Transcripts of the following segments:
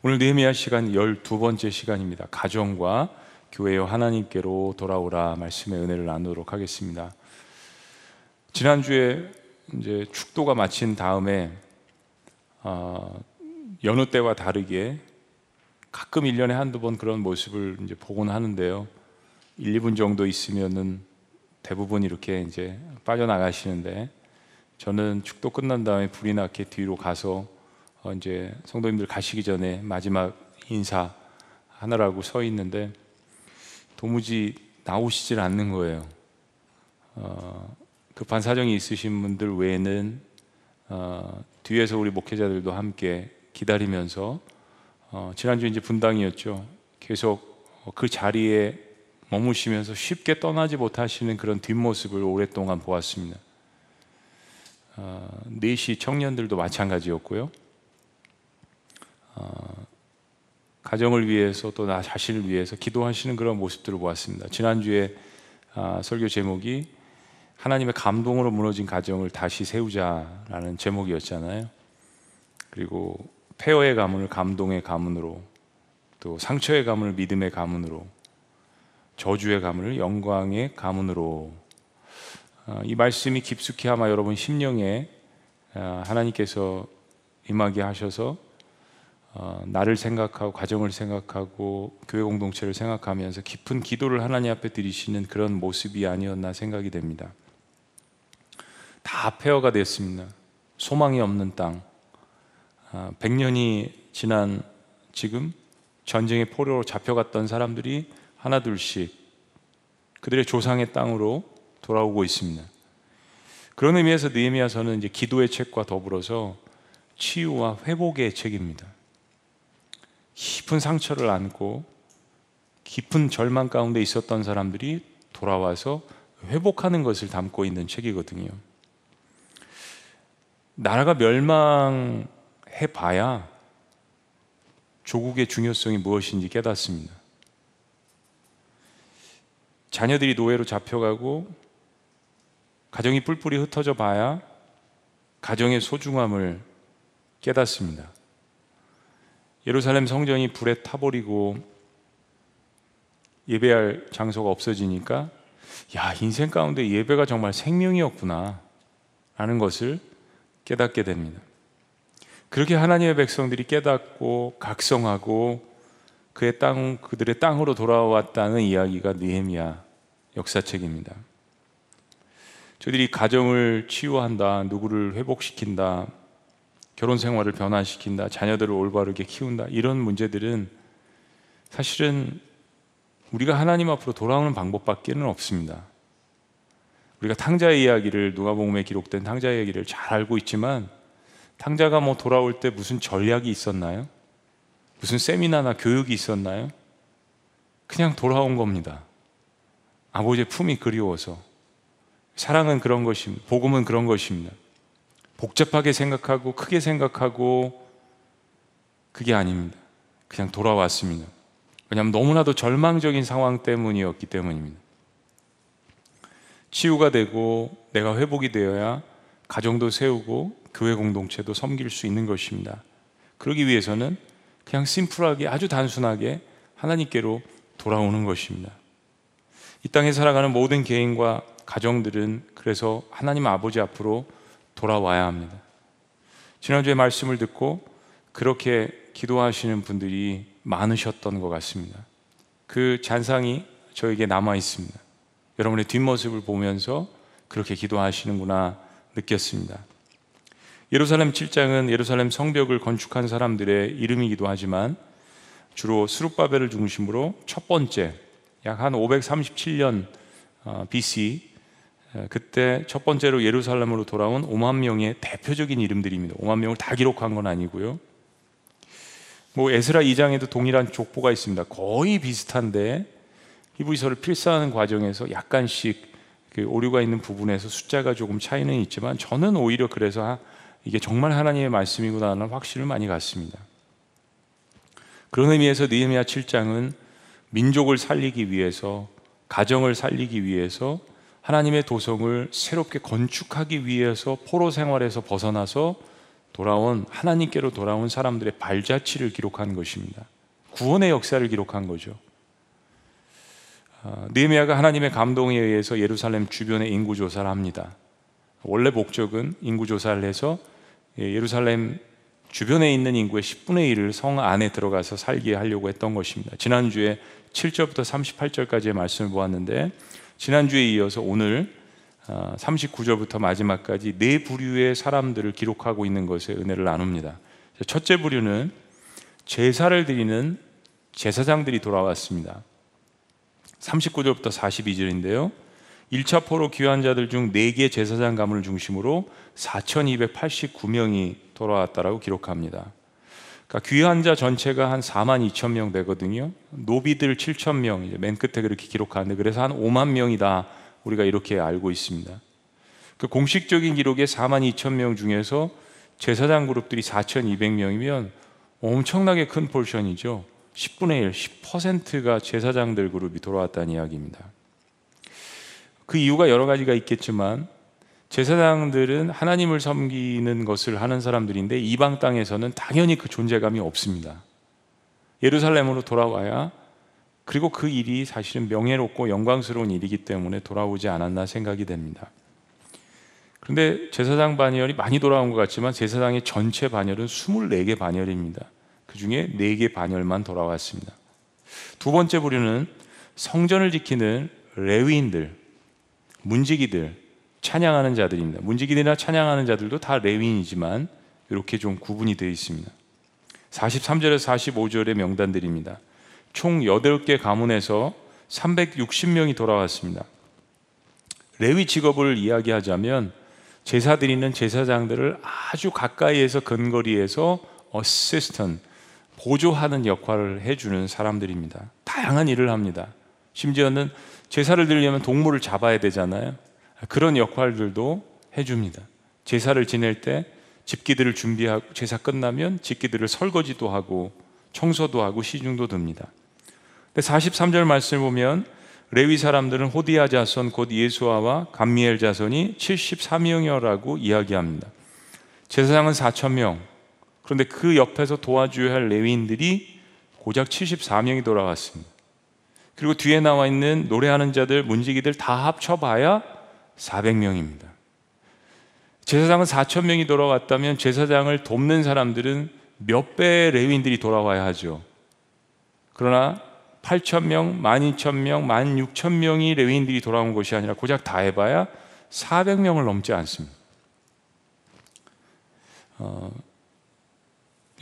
오늘 느헤미야 시간 12번째 시간입니다. 가정과 교회여 하나님께로 돌아오라 말씀의 은혜를 나누도록 하겠습니다. 지난주에 이제 축도가 마친 다음에 어, 여느 때와 다르게 가끔 1년에 한두 번 그런 모습을 이제 보곤 하는데요. 1, 2분 정도 있으면은 대부분 이렇게 이제 빠져나가시는데 저는 축도 끝난 다음에 불이 나게 뒤로 가서 어 이제 성도님들 가시기 전에 마지막 인사 하느라고 서 있는데 도무지 나오시질 않는 거예요. 어, 급한 사정이 있으신 분들 외에는 어, 뒤에서 우리 목회자들도 함께 기다리면서 어, 지난주 이제 분당이었죠. 계속 그 자리에 머무시면서 쉽게 떠나지 못하시는 그런 뒷모습을 오랫동안 보았습니다. 어, 4시 청년들도 마찬가지였고요. 어, 가정을 위해서 또 나 자신을 위해서 기도하시는 그런 모습들을 보았습니다. 지난주에 아, 설교 제목이 하나님의 감동으로 무너진 가정을 다시 세우자라는 제목이었잖아요. 그리고 폐허의 가문을 감동의 가문으로 또 상처의 가문을 믿음의 가문으로 저주의 가문을 영광의 가문으로 아, 이 말씀이 깊숙이 아마 여러분 심령에 아, 하나님께서 임하게 하셔서 어, 나를 생각하고 가정을 생각하고 교회 공동체를 생각하면서 깊은 기도를 하나님 앞에 드리시는 그런 모습이 아니었나 생각이 됩니다. 다 폐허가 됐습니다. 소망이 없는 땅. 100년이 아, 지난 지금 전쟁의 포로로 잡혀갔던 사람들이 하나둘씩 그들의 조상의 땅으로 돌아오고 있습니다. 그런 의미에서 느헤미야서는 이제 기도의 책과 더불어서 치유와 회복의 책입니다. 깊은 상처를 안고 깊은 절망 가운데 있었던 사람들이 돌아와서 회복하는 것을 담고 있는 책이거든요. 나라가 멸망해 봐야 조국의 중요성이 무엇인지 깨닫습니다. 자녀들이 노예로 잡혀가고 가정이 뿔뿔이 흩어져 봐야 가정의 소중함을 깨닫습니다. 예루살렘 성전이 불에 타버리고 예배할 장소가 없어지니까 야, 인생 가운데 예배가 정말 생명이었구나 라는 것을 깨닫게 됩니다. 그렇게 하나님의 백성들이 깨닫고 각성하고 그의 땅 그들의 땅으로 돌아왔다는 이야기가 느헤미야 역사책입니다. 저들이 가정을 치유한다, 누구를 회복시킨다, 결혼 생활을 변화시킨다, 자녀들을 올바르게 키운다, 이런 문제들은 사실은 우리가 하나님 앞으로 돌아오는 방법밖에는 없습니다. 우리가 탕자의 이야기를 누가복음에 기록된 탕자의 이야기를 잘 알고 있지만 탕자가 뭐 돌아올 때 무슨 전략이 있었나요? 무슨 세미나나 교육이 있었나요? 그냥 돌아온 겁니다. 아버지의 품이 그리워서 사랑은 그런 것입니다. 복음은 그런 것입니다. 복잡하게 생각하고 크게 생각하고 그게 아닙니다. 그냥 돌아왔습니다. 왜냐하면 너무나도 절망적인 상황 때문이었기 때문입니다. 치유가 되고 내가 회복이 되어야 가정도 세우고 교회 공동체도 섬길 수 있는 것입니다. 그러기 위해서는 그냥 심플하게 아주 단순하게 하나님께로 돌아오는 것입니다. 이 땅에 살아가는 모든 개인과 가정들은 그래서 하나님 아버지 앞으로 돌아와야 합니다. 지난주에 말씀을 듣고 그렇게 기도하시는 분들이 많으셨던 것 같습니다. 그 잔상이 저에게 남아 있습니다. 여러분의 뒷모습을 보면서 그렇게 기도하시는구나 느꼈습니다. 예루살렘 7장은 예루살렘 성벽을 건축한 사람들의 이름이기도 하지만 주로 스룹바벨을 중심으로 첫 번째 약 한 537년 BC 그때 첫 번째로 예루살렘으로 돌아온 5만 명의 대표적인 이름들입니다. 5만 명을 다 기록한 건 아니고요. 뭐 에스라 2장에도 동일한 족보가 있습니다. 거의 비슷한데 히브리서를 필사하는 과정에서 약간씩 그 오류가 있는 부분에서 숫자가 조금 차이는 있지만 저는 오히려 그래서 이게 정말 하나님의 말씀이구나라는 확신을 많이 갖습니다. 그런 의미에서 느헤미야 7장은 민족을 살리기 위해서 가정을 살리기 위해서 하나님의 도성을 새롭게 건축하기 위해서 포로 생활에서 벗어나서 돌아온 하나님께로 돌아온 사람들의 발자취를 기록한 것입니다. 구원의 역사를 기록한 거죠. 아, 느헤미야가 하나님의 감동에 의해서 예루살렘 주변의 인구 조사를 합니다. 원래 목적은 인구 조사를 해서 예, 예루살렘 주변에 있는 인구의 10분의 1을 성 안에 들어가서 살게 하려고 했던 것입니다. 지난주에 7절부터 38절까지의 말씀을 보았는데 지난주에 이어서 오늘 39절부터 아, 마지막까지 네 부류의 사람들을 기록하고 있는 것에 은혜를 나눕니다. 첫째 부류는 제사를 드리는 제사장들이 돌아왔습니다. 39절부터 42절인데요. 1차 포로 귀한 자들 중 4개 제사장 가문을 중심으로 4,289명이 돌아왔다라고 기록합니다. 그러니까 귀한 자 전체가 한 4만 2천 명 되거든요. 노비들 7천 명, 이제 맨 끝에 그렇게 기록하는데 그래서 한 5만 명이다. 우리가 이렇게 알고 있습니다. 그 공식적인 기록에 4만 2천 명 중에서 제사장 그룹들이 4,200명이면 엄청나게 큰 포션이죠. 10분의 1, 10%가 제사장들 그룹이 돌아왔다는 이야기입니다. 그 이유가 여러 가지가 있겠지만 제사장들은 하나님을 섬기는 것을 하는 사람들인데 이방 땅에서는 당연히 그 존재감이 없습니다. 예루살렘으로 돌아와야 그리고 그 일이 사실은 명예롭고 영광스러운 일이기 때문에 돌아오지 않았나 생각이 됩니다. 그런데 제사장 반열이 많이 돌아온 것 같지만 제사장의 전체 반열은 24개 반열입니다. 그 중에 4개 반열만 돌아왔습니다. 두 번째 부류는 성전을 지키는 레위인들, 문지기들, 찬양하는 자들입니다. 문지기들이나 찬양하는 자들도 다 레위인이지만 이렇게 좀 구분이 되어 있습니다. 43절에서 45절의 명단들입니다. 총 8개 가문에서 360명이 돌아왔습니다. 레위 직업을 이야기하자면 제사 드리는 제사장들을 아주 가까이에서 근거리에서 어시스턴 보조하는 역할을 해주는 사람들입니다. 다양한 일을 합니다. 심지어는 제사를 드리려면 동물을 잡아야 되잖아요. 그런 역할들도 해줍니다. 제사를 지낼 때 집기들을 준비하고 제사 끝나면 집기들을 설거지도 하고 청소도 하고 시중도 듭니다. 43절 말씀을 보면 레위 사람들은 호디아 자손 곧 예수아와 감미엘 자손이 73명이라고 이야기합니다. 제사장은 4천 명. 그런데 그 옆에서 도와줘야 할 레위인들이 고작 74명이 돌아왔습니다. 그리고 뒤에 나와 있는 노래하는 자들, 문지기들 다 합쳐봐야 400명입니다. 제사장은 4천 명이 돌아왔다면 제사장을 돕는 사람들은 몇 배의 레위인들이 돌아와야 하죠. 그러나 8천 명, 12,000 명, 16,000 명이 레위인들이 돌아온 것이 아니라 고작 다 해봐야 400명을 넘지 않습니다. 어,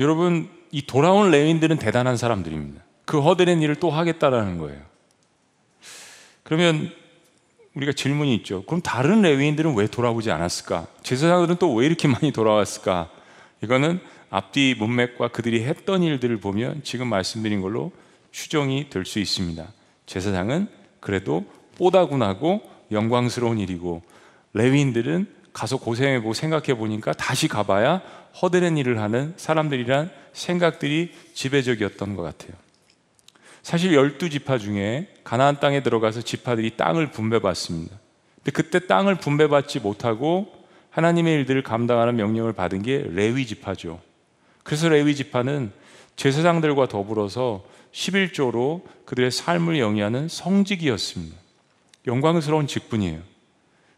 여러분 이 돌아온 레위인들은 대단한 사람들입니다. 그 허드렛 일을 또 하겠다라는 거예요. 그러면 우리가 질문이 있죠. 그럼 다른 레위인들은 왜 돌아오지 않았을까? 제사장들은 또 왜 이렇게 많이 돌아왔을까? 이거는 앞뒤 문맥과 그들이 했던 일들을 보면 지금 말씀드린 걸로 추정이 될 수 있습니다. 제사장은 그래도 뽀다구나고 영광스러운 일이고 레위인들은 가서 고생해보고 생각해 보니까 다시 가봐야 허드렛 일을 하는 사람들이란 생각들이 지배적이었던 것 같아요. 사실 열두 지파 중에 가나안 땅에 들어가서 지파들이 땅을 분배받습니다. 근데 그때 땅을 분배받지 못하고 하나님의 일들을 감당하는 명령을 받은 게 레위 지파죠. 그래서 레위 지파는 제사장들과 더불어서 11조로 그들의 삶을 영위하는 성직이었습니다. 영광스러운 직분이에요.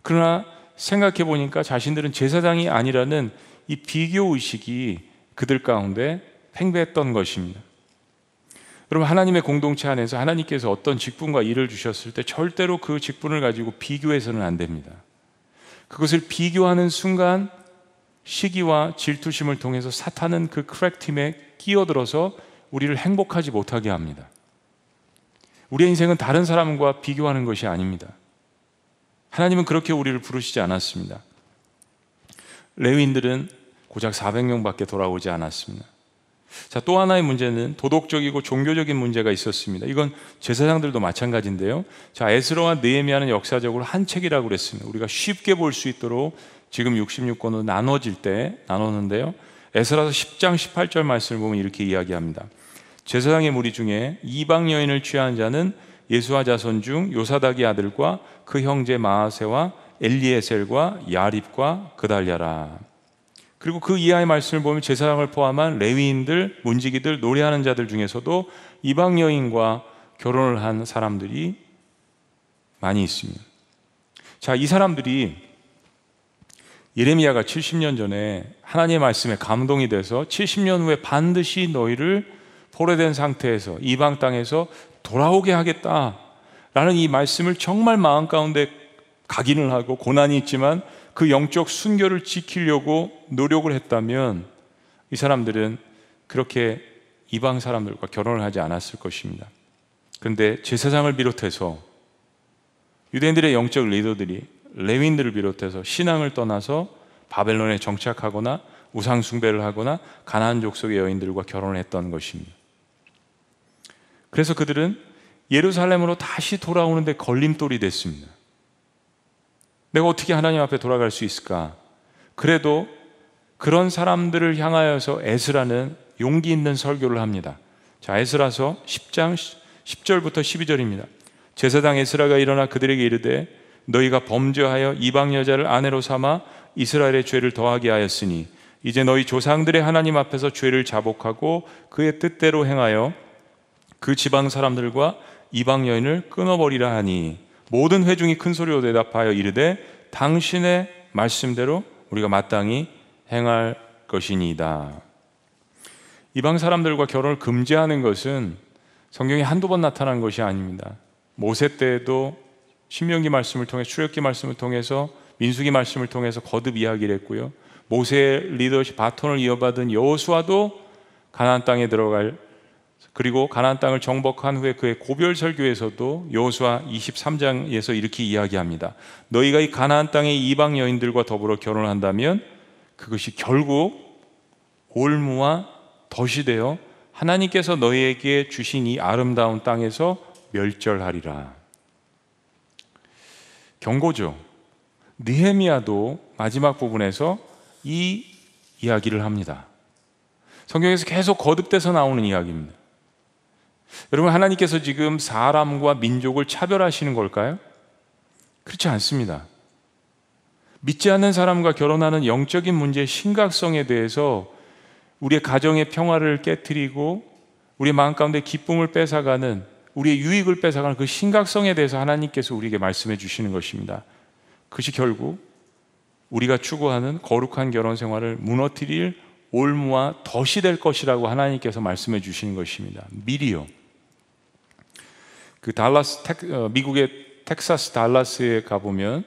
그러나 생각해 보니까 자신들은 제사장이 아니라는 이 비교 의식이 그들 가운데 팽배했던 것입니다. 여러분 하나님의 공동체 안에서 하나님께서 어떤 직분과 일을 주셨을 때 절대로 그 직분을 가지고 비교해서는 안 됩니다. 그것을 비교하는 순간 시기와 질투심을 통해서 사탄은 그 crack 틈에 끼어들어서 우리를 행복하지 못하게 합니다. 우리의 인생은 다른 사람과 비교하는 것이 아닙니다. 하나님은 그렇게 우리를 부르시지 않았습니다. 레위인들은 고작 400명밖에 돌아오지 않았습니다. 자, 또 하나의 문제는 도덕적이고 종교적인 문제가 있었습니다. 이건 제사장들도 마찬가지인데요. 자, 에스로와 느헤미야는 역사적으로 한 책이라고 그랬습니다. 우리가 쉽게 볼 수 있도록 지금 66권으로 나눠질 때 나눴는데요. 에스라서 10장 18절 말씀을 보면 이렇게 이야기합니다. 제사장의 무리 중에 이방 여인을 취한 자는 예수와 자손 중 요사닥의 아들과 그 형제 마하세와 엘리에셀과 야립과 그달랴라. 그리고 그 이하의 말씀을 보면 제사장을 포함한 레위인들, 문지기들, 노래하는 자들 중에서도 이방 여인과 결혼을 한 사람들이 많이 있습니다. 자, 이 사람들이 예레미야가 70년 전에 하나님의 말씀에 감동이 돼서 70년 후에 반드시 너희를 포로된 상태에서 이방 땅에서 돌아오게 하겠다라는 이 말씀을 정말 마음 가운데 각인을 하고 고난이 있지만 그 영적 순결을 지키려고 노력을 했다면 이 사람들은 그렇게 이방 사람들과 결혼을 하지 않았을 것입니다. 그런데 제사장을 비롯해서 유대인들의 영적 리더들이 레윈들을 비롯해서 신앙을 떠나서 바벨론에 정착하거나 우상 숭배를 하거나 가나안 족속의 여인들과 결혼을 했던 것입니다. 그래서 그들은 예루살렘으로 다시 돌아오는데 걸림돌이 됐습니다. 내가 어떻게 하나님 앞에 돌아갈 수 있을까? 그래도 그런 사람들을 향하여서 에스라는 용기 있는 설교를 합니다. 자, 에스라서 10장 10절부터 12절입니다. 제사장 에스라가 일어나 그들에게 이르되 너희가 범죄하여 이방 여자를 아내로 삼아 이스라엘의 죄를 더하게 하였으니 이제 너희 조상들의 하나님 앞에서 죄를 자복하고 그의 뜻대로 행하여 그 지방 사람들과 이방 여인을 끊어버리라 하니 모든 회중이 큰 소리로 대답하여 이르되 당신의 말씀대로 우리가 마땅히 행할 것이니이다. 이방 사람들과 결혼을 금지하는 것은 성경에 한두 번 나타난 것이 아닙니다. 모세 때에도 신명기 말씀을 통해 출애굽기 말씀을 통해서 민수기 말씀을 통해서 거듭 이야기를 했고요. 모세의 리더십 바톤을 이어받은 여호수아도 가나안 땅에 들어갈 그리고 가나안 땅을 정복한 후에 그의 고별 설교에서도 여호수아 23장에서 이렇게 이야기합니다. 너희가 이 가나안 땅의 이방 여인들과 더불어 결혼을 한다면 그것이 결국 올무와 덫이 되어 하나님께서 너희에게 주신 이 아름다운 땅에서 멸절하리라. 경고죠. 느헤미야도 마지막 부분에서 이 이야기를 합니다. 성경에서 계속 거듭돼서 나오는 이야기입니다. 여러분, 하나님께서 지금 사람과 민족을 차별하시는 걸까요? 그렇지 않습니다. 믿지 않는 사람과 결혼하는 영적인 문제의 심각성에 대해서 우리의 가정의 평화를 깨뜨리고 우리의 마음 가운데 기쁨을 뺏어가는 우리의 유익을 뺏어가는 그 심각성에 대해서 하나님께서 우리에게 말씀해 주시는 것입니다. 그것이 결국 우리가 추구하는 거룩한 결혼 생활을 무너뜨릴 올무와 덫이 될 것이라고 하나님께서 말씀해 주시는 것입니다. 미리요. 그 달라스 텍, 어, 미국의 텍사스 달라스에 가보면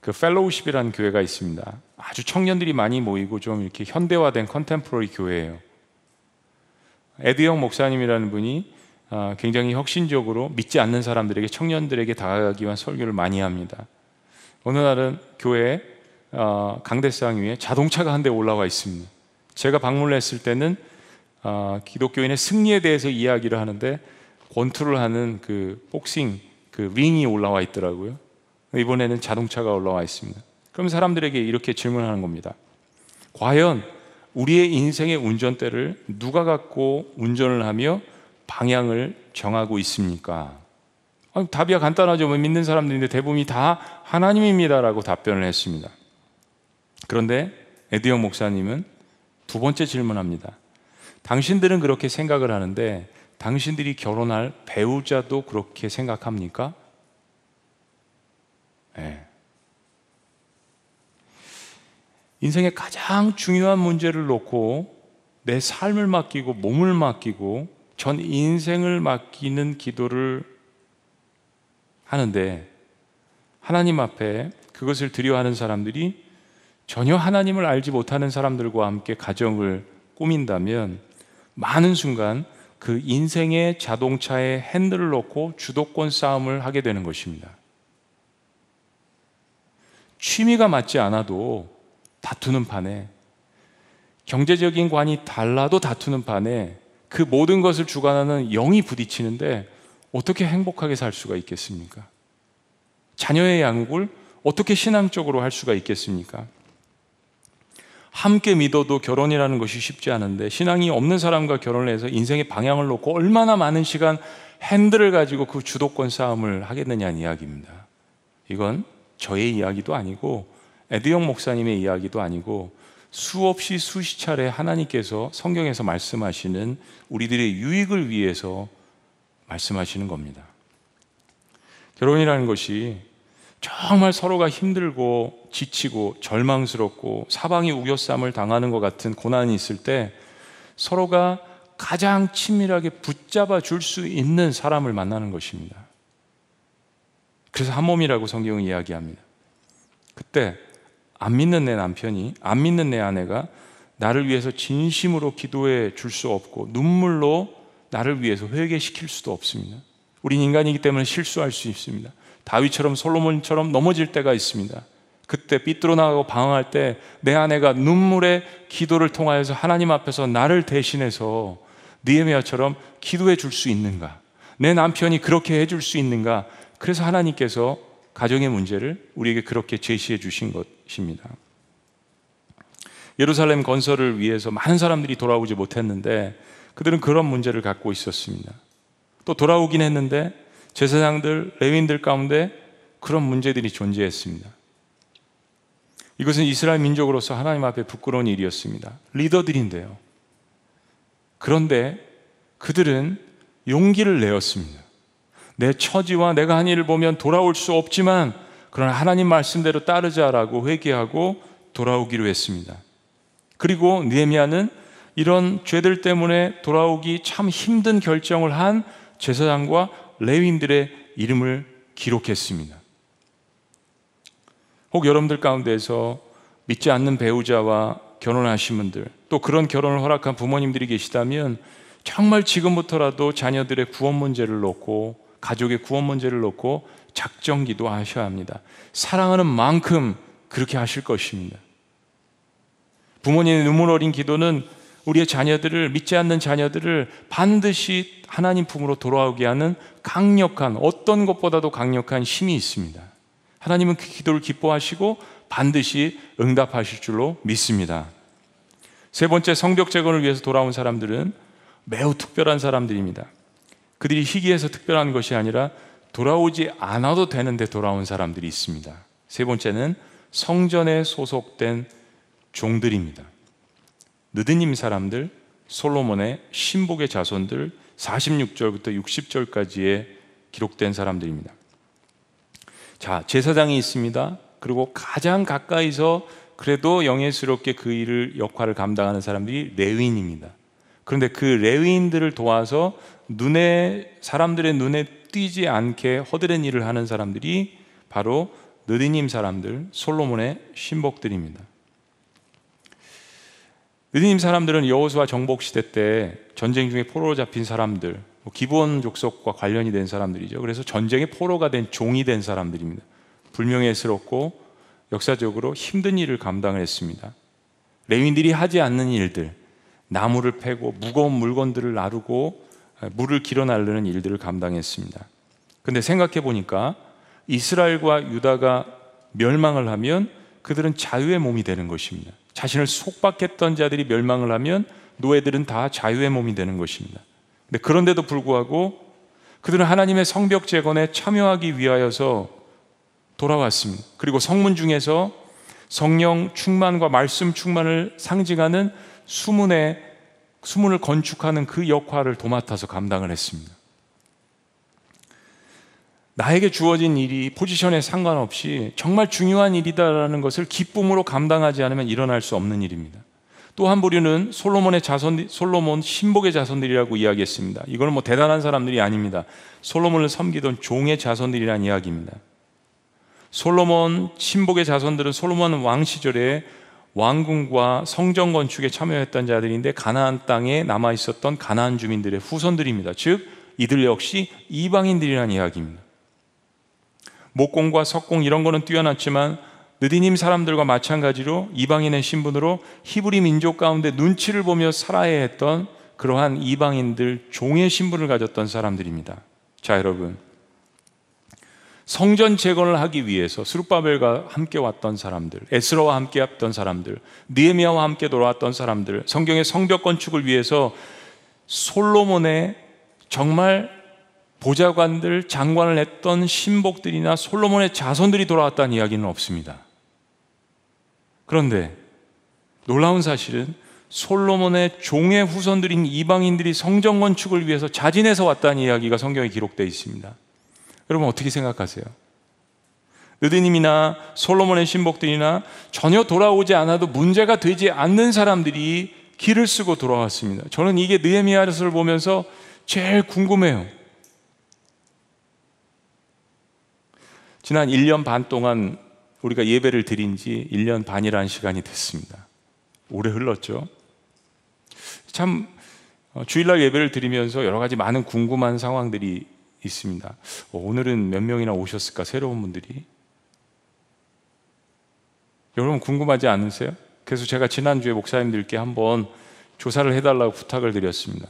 그 Fellowship이라는 교회가 있습니다. 아주 청년들이 많이 모이고 좀 이렇게 현대화된 contemporary 교회예요. 에드영 목사님이라는 분이 어, 굉장히 혁신적으로 믿지 않는 사람들에게 청년들에게 다가가기 위한 설교를 많이 합니다. 어느 날은 교회 어, 강대상 위에 자동차가 한 대 올라와 있습니다. 제가 방문을 했을 때는 기독교인의 승리에 대해서 이야기를 하는데 권투를 하는 그 복싱 그 링이 올라와 있더라고요. 이번에는 자동차가 올라와 있습니다. 그럼 사람들에게 이렇게 질문하는 겁니다. 과연 우리의 인생의 운전대를 누가 갖고 운전을 하며 방향을 정하고 있습니까? 아니, 답이 간단하죠. 뭐 믿는 사람들인데 대부분이 다 하나님입니다라고 답변을 했습니다. 그런데 에디영 목사님은 두 번째 질문합니다. 당신들은 그렇게 생각을 하는데 당신들이 결혼할 배우자도 그렇게 생각합니까? 네. 인생의 가장 중요한 문제를 놓고 내 삶을 맡기고 몸을 맡기고 전 인생을 맡기는 기도를 하는데 하나님 앞에 그것을 드려하는 사람들이 전혀 하나님을 알지 못하는 사람들과 함께 가정을 꾸민다면 많은 순간 그 인생의 자동차에 핸들을 놓고 주도권 싸움을 하게 되는 것입니다. 취미가 맞지 않아도 다투는 판에 경제적인 관이 달라도 다투는 판에 그 모든 것을 주관하는 영이 부딪히는데 어떻게 행복하게 살 수가 있겠습니까? 자녀의 양육을 어떻게 신앙적으로 할 수가 있겠습니까? 함께 믿어도 결혼이라는 것이 쉽지 않은데 신앙이 없는 사람과 결혼을 해서 인생의 방향을 놓고 얼마나 많은 시간 핸들을 가지고 그 주도권 싸움을 하겠느냐는 이야기입니다. 이건 저의 이야기도 아니고 에드영 목사님의 이야기도 아니고 수없이 수십 차례 하나님께서 성경에서 말씀하시는 우리들의 유익을 위해서 말씀하시는 겁니다. 결혼이라는 것이 정말 서로가 힘들고 지치고 절망스럽고 사방이 우겨쌈을 당하는 것 같은 고난이 있을 때 서로가 가장 친밀하게 붙잡아 줄 수 있는 사람을 만나는 것입니다. 그래서 한 몸이라고 성경은 이야기합니다. 그때 안 믿는 내 남편이, 안 믿는 내 아내가 나를 위해서 진심으로 기도해 줄 수 없고 눈물로 나를 위해서 회개시킬 수도 없습니다. 우린 인간이기 때문에 실수할 수 있습니다. 다윗처럼 솔로몬처럼 넘어질 때가 있습니다. 그때 삐뚤어 나가고 방황할 때 내 아내가 눈물의 기도를 통하여서 하나님 앞에서 나를 대신해서 니에미아처럼 기도해 줄 수 있는가? 내 남편이 그렇게 해줄 수 있는가? 그래서 하나님께서 가정의 문제를 우리에게 그렇게 제시해 주신 것입니다. 예루살렘 건설을 위해서 많은 사람들이 돌아오지 못했는데 그들은 그런 문제를 갖고 있었습니다. 또 돌아오긴 했는데 제사장들, 레윈들 가운데 그런 문제들이 존재했습니다. 이것은 이스라엘 민족으로서 하나님 앞에 부끄러운 일이었습니다. 리더들인데요. 그런데 그들은 용기를 내었습니다. 내 처지와 내가 한 일을 보면 돌아올 수 없지만 그러나 하나님 말씀대로 따르자라고 회개하고 돌아오기로 했습니다. 그리고 느헤미야는 이런 죄들 때문에 돌아오기 참 힘든 결정을 한 제사장과 레위인들의 이름을 기록했습니다. 혹 여러분들 가운데서 믿지 않는 배우자와 결혼하신 분들, 또 그런 결혼을 허락한 부모님들이 계시다면 정말 지금부터라도 자녀들의 구원 문제를 놓고 가족의 구원 문제를 놓고 작정 기도하셔야 합니다. 사랑하는 만큼 그렇게 하실 것입니다. 부모님의 눈물 어린 기도는 우리의 자녀들을 믿지 않는 자녀들을 반드시 하나님 품으로 돌아오게 하는 강력한 어떤 것보다도 강력한 힘이 있습니다. 하나님은 그 기도를 기뻐하시고 반드시 응답하실 줄로 믿습니다. 세 번째 성벽 재건을 위해서 돌아온 사람들은 매우 특별한 사람들입니다. 그들이 희귀해서 특별한 것이 아니라 돌아오지 않아도 되는데 돌아온 사람들이 있습니다. 세 번째는 성전에 소속된 종들입니다. 느드님 사람들, 솔로몬의 신복의 자손들 46절부터 60절까지에 기록된 사람들입니다. 자, 제사장이 있습니다. 그리고 가장 가까이서 그래도 영예스럽게 그 일을 역할을 감당하는 사람들이 레위인입니다. 그런데 그 레위인들을 도와서 눈에 사람들의 눈에 띄지 않게 허드렛 일을 하는 사람들이 바로 느디님 사람들, 솔로몬의 신복들입니다. 느디님 사람들은 여호수아 정복 시대 때 전쟁 중에 포로로 잡힌 사람들, 뭐 기본 족속과 관련이 된 사람들이죠. 그래서 전쟁의 포로가 된 종이 된 사람들입니다. 불명예스럽고 역사적으로 힘든 일을 감당을 했습니다. 레윈들이 하지 않는 일들, 나무를 패고 무거운 물건들을 나르고 물을 길어 날르는 일들을 감당했습니다. 근데 생각해 보니까 이스라엘과 유다가 멸망을 하면 그들은 자유의 몸이 되는 것입니다. 자신을 속박했던 자들이 멸망을 하면 노예들은 다 자유의 몸이 되는 것입니다. 근데 그런데도 불구하고 그들은 하나님의 성벽 재건에 참여하기 위하여서 돌아왔습니다. 그리고 성문 중에서 성령 충만과 말씀 충만을 상징하는 수문의 수문을 건축하는 그 역할을 도맡아서 감당을 했습니다. 나에게 주어진 일이 포지션에 상관없이 정말 중요한 일이다라는 것을 기쁨으로 감당하지 않으면 일어날 수 없는 일입니다. 또 한 부류는 솔로몬의 자손, 솔로몬 신복의 자손들이라고 이야기했습니다. 이거는 뭐 대단한 사람들이 아닙니다. 솔로몬을 섬기던 종의 자손들이란 이야기입니다. 솔로몬 신복의 자손들은 솔로몬 왕 시절에 왕궁과 성전 건축에 참여했던 자들인데 가나안 땅에 남아 있었던 가나안 주민들의 후손들입니다. 즉 이들 역시 이방인들이라는 이야기입니다. 목공과 석공 이런 거는 뛰어났지만 느디님 사람들과 마찬가지로 이방인의 신분으로 히브리 민족 가운데 눈치를 보며 살아야 했던 그러한 이방인들 종의 신분을 가졌던 사람들입니다. 자, 여러분. 성전 재건을 하기 위해서 스룹바벨과 함께 왔던 사람들, 에스라와 함께 왔던 사람들, 니에미아와 함께 돌아왔던 사람들, 성경의 성벽 건축을 위해서 솔로몬의 정말 보좌관들, 장관을 했던 신복들이나 솔로몬의 자손들이 돌아왔다는 이야기는 없습니다. 그런데 놀라운 사실은 솔로몬의 종의 후손들인 이방인들이 성전 건축을 위해서 자진해서 왔다는 이야기가 성경에 기록되어 있습니다. 여러분 어떻게 생각하세요? 느드님이나 솔로몬의 신복들이나 전혀 돌아오지 않아도 문제가 되지 않는 사람들이 길을 쓰고 돌아왔습니다. 저는 이게 느헤미야를 보면서 제일 궁금해요. 지난 1년 반 동안 우리가 예배를 드린 지 1년 반이라는 시간이 됐습니다. 오래 흘렀죠. 참 어, 주일날 예배를 드리면서 여러 가지 많은 궁금한 상황들이 있습니다. 어, 오늘은 몇 명이나 오셨을까 새로운 분들이 여러분 궁금하지 않으세요? 그래서 제가 지난주에 목사님들께 한번 조사를 해달라고 부탁을 드렸습니다.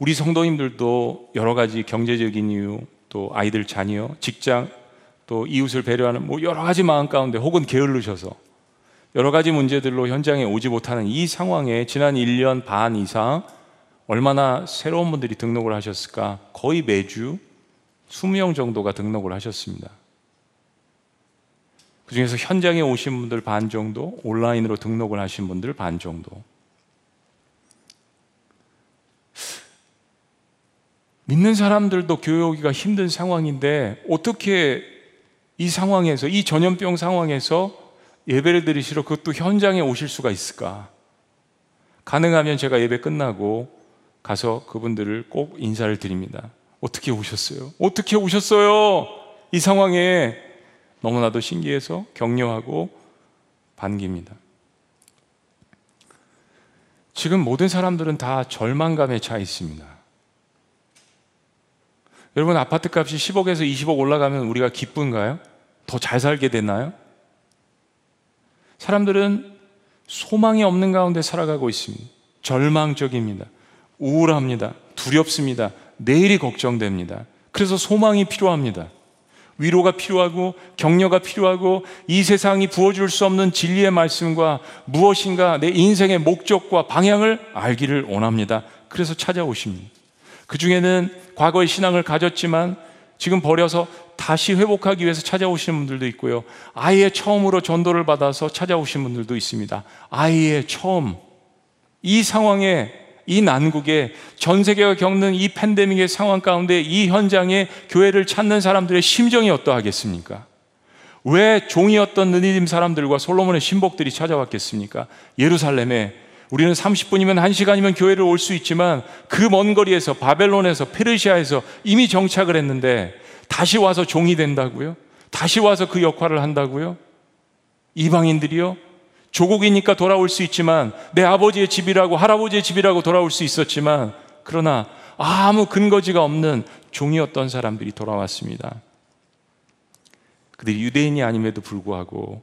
우리 성도님들도 여러 가지 경제적인 이유, 또 아이들 자녀, 직장, 또 이웃을 배려하는 뭐 여러 가지 마음 가운데 혹은 게을르셔서 여러 가지 문제들로 현장에 오지 못하는 이 상황에 지난 1년 반 이상 얼마나 새로운 분들이 등록을 하셨을까? 거의 매주 20명 정도가 등록을 하셨습니다. 그 중에서 현장에 오신 분들 반 정도, 온라인으로 등록을 하신 분들 반 정도. 믿는 사람들도 교회 오기가 힘든 상황인데 어떻게 이 상황에서 이 전염병 상황에서 예배를 드리시러 그것도 현장에 오실 수가 있을까? 가능하면 제가 예배 끝나고 가서 그분들을 꼭 인사를 드립니다. 어떻게 오셨어요? 어떻게 오셨어요? 이 상황에 너무나도 신기해서 격려하고 반깁니다. 지금 모든 사람들은 다 절망감에 차 있습니다. 여러분 아파트 값이 10억에서 20억 올라가면 우리가 기쁜가요? 더 잘 살게 되나요? 사람들은 소망이 없는 가운데 살아가고 있습니다. 절망적입니다. 우울합니다. 두렵습니다. 내일이 걱정됩니다. 그래서 소망이 필요합니다. 위로가 필요하고 격려가 필요하고 이 세상이 부어줄 수 없는 진리의 말씀과 무엇인가 내 인생의 목적과 방향을 알기를 원합니다. 그래서 찾아오십니다. 그 중에는 과거의 신앙을 가졌지만 지금 버려서 다시 회복하기 위해서 찾아오시는 분들도 있고요. 아예 처음으로 전도를 받아서 찾아오신 분들도 있습니다. 아예 처음. 이 상황에 이 난국에 전 세계가 겪는 이 팬데믹의 상황 가운데 이 현장에 교회를 찾는 사람들의 심정이 어떠하겠습니까? 왜 종이었던 느니딤 사람들과 솔로몬의 신복들이 찾아왔겠습니까? 예루살렘에 우리는 30분이면 1시간이면 교회를 올 수 있지만 그 먼 거리에서 바벨론에서 페르시아에서 이미 정착을 했는데 다시 와서 종이 된다고요? 다시 와서 그 역할을 한다고요? 이방인들이요? 조국이니까 돌아올 수 있지만 내 아버지의 집이라고 할아버지의 집이라고 돌아올 수 있었지만 그러나 아무 근거지가 없는 종이었던 사람들이 돌아왔습니다. 그들이 유대인이 아님에도 불구하고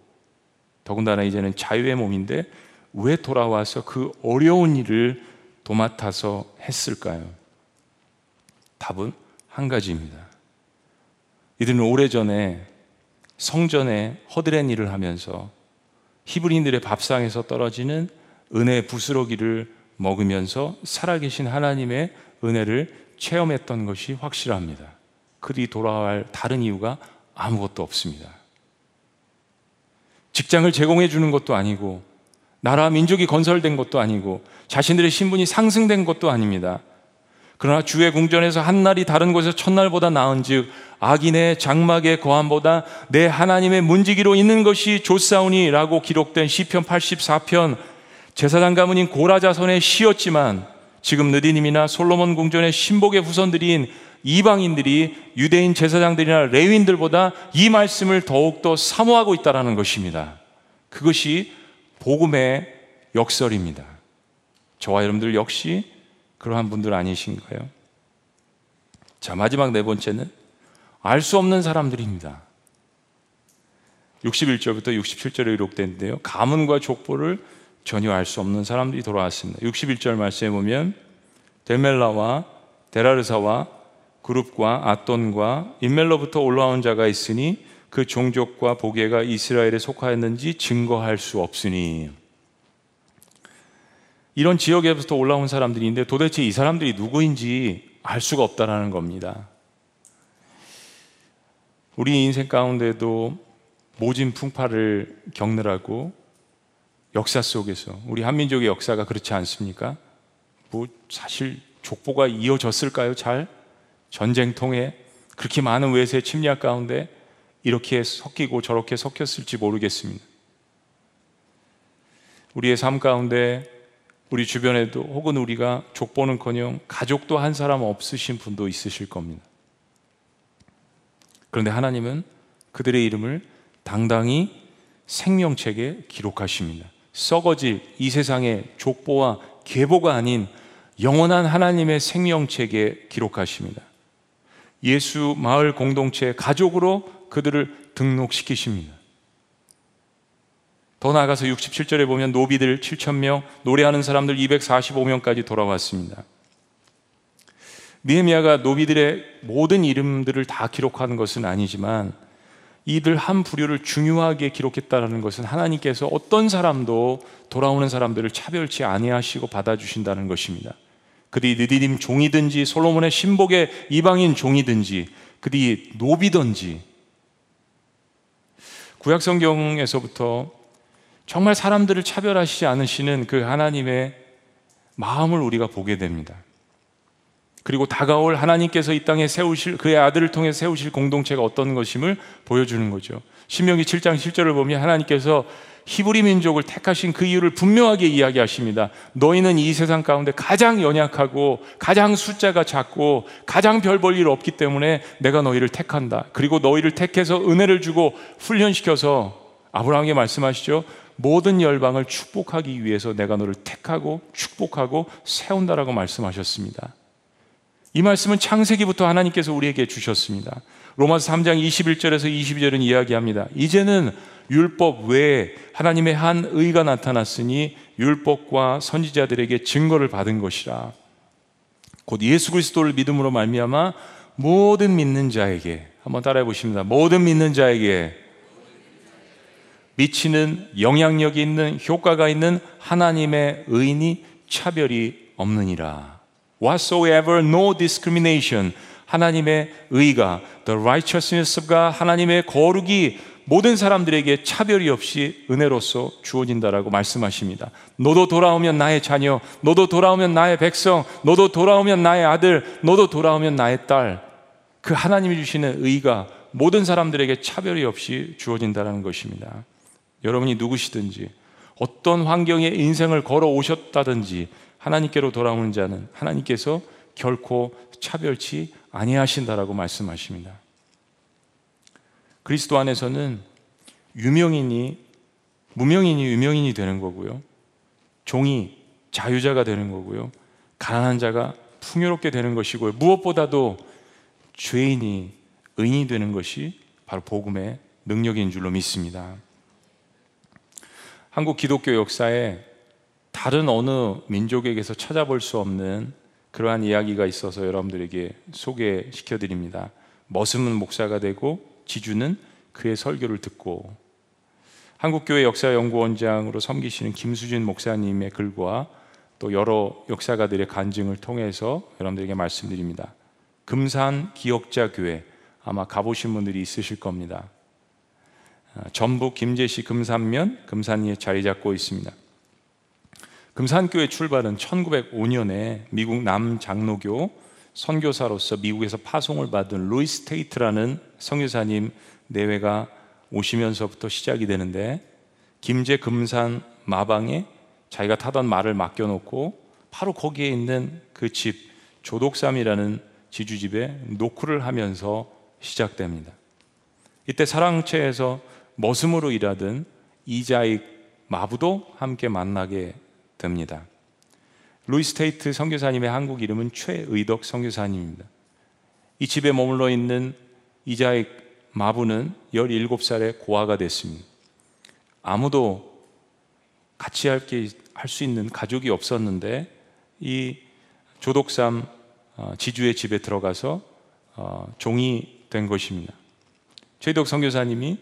더군다나 이제는 자유의 몸인데 왜 돌아와서 그 어려운 일을 도맡아서 했을까요? 답은 한 가지입니다. 이들은 오래전에 성전에 허드렛 일을 하면서 히브리인들의 밥상에서 떨어지는 은혜의 부스러기를 먹으면서 살아계신 하나님의 은혜를 체험했던 것이 확실합니다. 그들이 돌아갈 다른 이유가 아무것도 없습니다. 직장을 제공해 주는 것도 아니고, 나라 민족이 건설된 것도 아니고, 자신들의 신분이 상승된 것도 아닙니다. 그러나 주의 궁전에서 한 날이 다른 곳에서 첫날보다 나은즉 악인의 장막의 거함보다 내 하나님의 문지기로 있는 것이 좋사오니라고 기록된 시편 84편 제사장 가문인 고라자손의 시였지만 지금 느디님이나 솔로몬 궁전의 신복의 후손들인 이방인들이 유대인 제사장들이나 레윈들보다 이 말씀을 더욱더 사모하고 있다는 것입니다. 그것이 복음의 역설입니다. 저와 여러분들 역시 그러한 분들 아니신가요? 자, 마지막 네 번째는 알 수 없는 사람들입니다. 61절부터 67절에 기록되는데요. 가문과 족보를 전혀 알 수 없는 사람들이 돌아왔습니다. 61절 말씀에 보면 데멜라와 데라르사와 그룹과 아돈과 인멜로부터 올라온 자가 있으니 그 종족과 보게가 이스라엘에 속하였는지 증거할 수 없으니 이런 지역에부터 올라온 사람들인데 도대체 이 사람들이 누구인지 알 수가 없다라는 겁니다. 우리 인생 가운데도 모진 풍파를 겪느라고 역사 속에서 우리 한민족의 역사가 그렇지 않습니까? 뭐 사실 족보가 이어졌을까요? 잘 전쟁통에 그렇게 많은 외세 침략 가운데 이렇게 섞이고 저렇게 섞였을지 모르겠습니다. 우리의 삶 가운데 우리 주변에도 혹은 우리가 족보는커녕 가족도 한 사람 없으신 분도 있으실 겁니다. 그런데 하나님은 그들의 이름을 당당히 생명책에 기록하십니다. 썩어질 이 세상의 족보와 계보가 아닌 영원한 하나님의 생명책에 기록하십니다. 예수 마을 공동체 가족으로 그들을 등록시키십니다. 더 나아가서 67절에 보면 노비들 7천명, 노래하는 사람들 245명까지 돌아왔습니다. 니에미아가 노비들의 모든 이름들을 다 기록하는 것은 아니지만 이들 한 부류를 중요하게 기록했다는 것은 하나님께서 어떤 사람도 돌아오는 사람들을 차별치 아니하시고 받아주신다는 것입니다. 그들이 느디님 종이든지 솔로몬의 신복의 이방인 종이든지 그들이 노비든지 구약 성경에서부터 정말 사람들을 차별하시지 않으시는 그 하나님의 마음을 우리가 보게 됩니다. 그리고 다가올 하나님께서 이 땅에 세우실 그의 아들을 통해 세우실 공동체가 어떤 것임을 보여주는 거죠. 신명기 7장 7절을 보면 하나님께서 히브리 민족을 택하신 그 이유를 분명하게 이야기하십니다. 너희는 이 세상 가운데 가장 연약하고 가장 숫자가 작고 가장 별 볼 일 없기 때문에 내가 너희를 택한다. 그리고 너희를 택해서 은혜를 주고 훈련시켜서 아브라함에게 말씀하시죠. 모든 열방을 축복하기 위해서 내가 너를 택하고 축복하고 세운다라고 말씀하셨습니다. 이 말씀은 창세기부터 하나님께서 우리에게 주셨습니다. 로마서 3장 21절에서 22절은 이야기합니다. 이제는 율법 외에 하나님의 한 의가 나타났으니 율법과 선지자들에게 증거를 받은 것이라. 곧 예수 그리스도를 믿음으로 말미암아 모든 믿는 자에게 한번 따라해 보십니다. 모든 믿는 자에게 미치는 영향력이 있는 효과가 있는 하나님의 의인이 차별이 없느니라. Whatsoever no discrimination 하나님의 의가 the righteousness of가 하나님의 거룩이 모든 사람들에게 차별이 없이 은혜로서 주어진다라고 말씀하십니다. 너도 돌아오면 나의 자녀, 너도 돌아오면 나의 백성, 너도 돌아오면 나의 아들, 너도 돌아오면 나의 딸. 그 하나님이 주시는 의가 모든 사람들에게 차별이 없이 주어진다는 것입니다. 여러분이 누구시든지 어떤 환경에 인생을 걸어 오셨다든지 하나님께로 돌아오는 자는 하나님께서 결코 차별치 아니하신다라고 말씀하십니다. 그리스도 안에서는 유명인이 무명인이 유명인이 되는 거고요. 종이 자유자가 되는 거고요. 가난한 자가 풍요롭게 되는 것이고요. 무엇보다도 죄인이 의인이 되는 것이 바로 복음의 능력인 줄로 믿습니다. 한국 기독교 역사에 다른 어느 민족에게서 찾아볼 수 없는 그러한 이야기가 있어서 여러분들에게 소개시켜 드립니다. 머슴은 목사가 되고 지주는 그의 설교를 듣고 한국교회 역사연구원장으로 섬기시는 김수진 목사님의 글과 또 여러 역사가들의 간증을 통해서 여러분들에게 말씀드립니다. 금산 기억자 교회 아마 가보신 분들이 있으실 겁니다. 아, 전북 김제시 금산면 금산리에 자리 잡고 있습니다. 금산교회 출발은 1905년에 미국 남장로교 선교사로서 미국에서 파송을 받은 루이스 테이트라는 선교사님 내외가 오시면서부터 시작이 되는데 김제 금산 마방에 자기가 타던 말을 맡겨놓고 바로 거기에 있는 그 집 조덕삼이라는 지주집에 노크를 하면서 시작됩니다. 이때 사랑채에서 머슴으로 일하던 이자익 마부도 함께 만나게 됩니다. 루이스 테이트 선교사님의 한국 이름은 최의덕 선교사님입니다. 이 집에 머물러 있는 이자익 마부는 17살에 고아가 됐습니다. 아무도 같이 할 수 있는 가족이 없었는데 이 조독삼 어, 지주의 집에 들어가서 어, 종이 된 것입니다. 최덕 선교사님이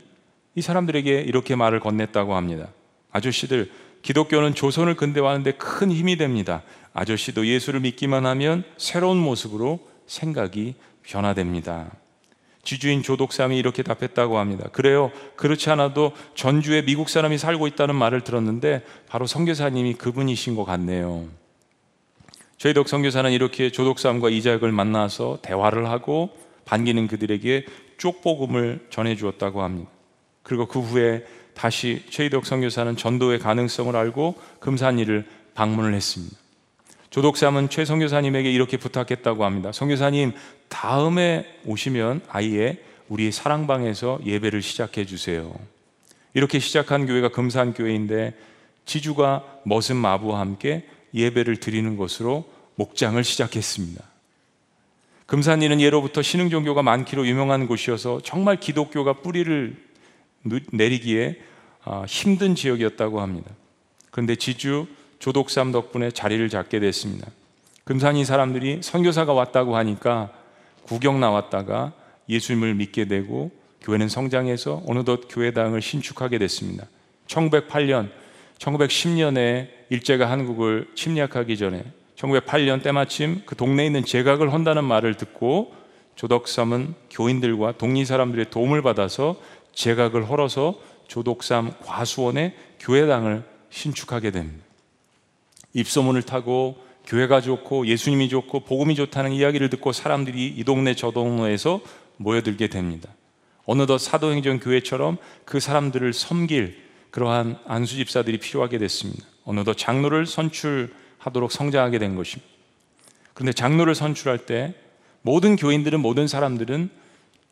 이 사람들에게 이렇게 말을 건넸다고 합니다. 아저씨들, 기독교는 조선을 근대화하는데 큰 힘이 됩니다. 아저씨도 예수를 믿기만 하면 새로운 모습으로 생각이 변화됩니다. 지주인 조독삼이 이렇게 답했다고 합니다. 그래요. 그렇지 않아도 전주에 미국 사람이 살고 있다는 말을 들었는데 바로 선교사님이 그분이신 것 같네요. 저희 덕 선교사는 이렇게 조독삼과 이작을 만나서 대화를 하고 반기는 그들에게 쪽복음을 전해 주었다고 합니다. 그리고 그 후에 다시 최희덕 선교사는 전도의 가능성을 알고 금산리를 방문을 했습니다. 조독삼은 최 선교사님에게 이렇게 부탁했다고 합니다. 선교사님 다음에 오시면 아예 우리 사랑방에서 예배를 시작해 주세요. 이렇게 시작한 교회가 금산교회인데 지주가 머슴 마부와 함께 예배를 드리는 것으로 목장을 시작했습니다. 금산리는 예로부터 신흥 종교가 많기로 유명한 곳이어서 정말 기독교가 뿌리를 내리기에 아, 힘든 지역이었다고 합니다. 그런데 지주 조독삼 덕분에 자리를 잡게 됐습니다. 금산이 사람들이 선교사가 왔다고 하니까 구경 나왔다가 예수님을 믿게 되고 교회는 성장해서 어느덧 교회당을 신축하게 됐습니다. 1908년, 1910년에 일제가 한국을 침략하기 전에 1908년 때마침 그 동네에 있는 제각을 헌다는 말을 듣고 조덕삼은 교인들과 동리 사람들의 도움을 받아서 제각을 헐어서 조독삼 과수원에 교회당을 신축하게 됩니다. 입소문을 타고 교회가 좋고 예수님이 좋고 복음이 좋다는 이야기를 듣고 사람들이 이 동네 저 동네에서 모여들게 됩니다. 어느덧 사도행전 교회처럼 그 사람들을 섬길 그러한 안수 집사들이 필요하게 됐습니다. 어느덧 장로를 선출하도록 성장하게 된 것입니다. 그런데 장로를 선출할 때 모든 교인들은 모든 사람들은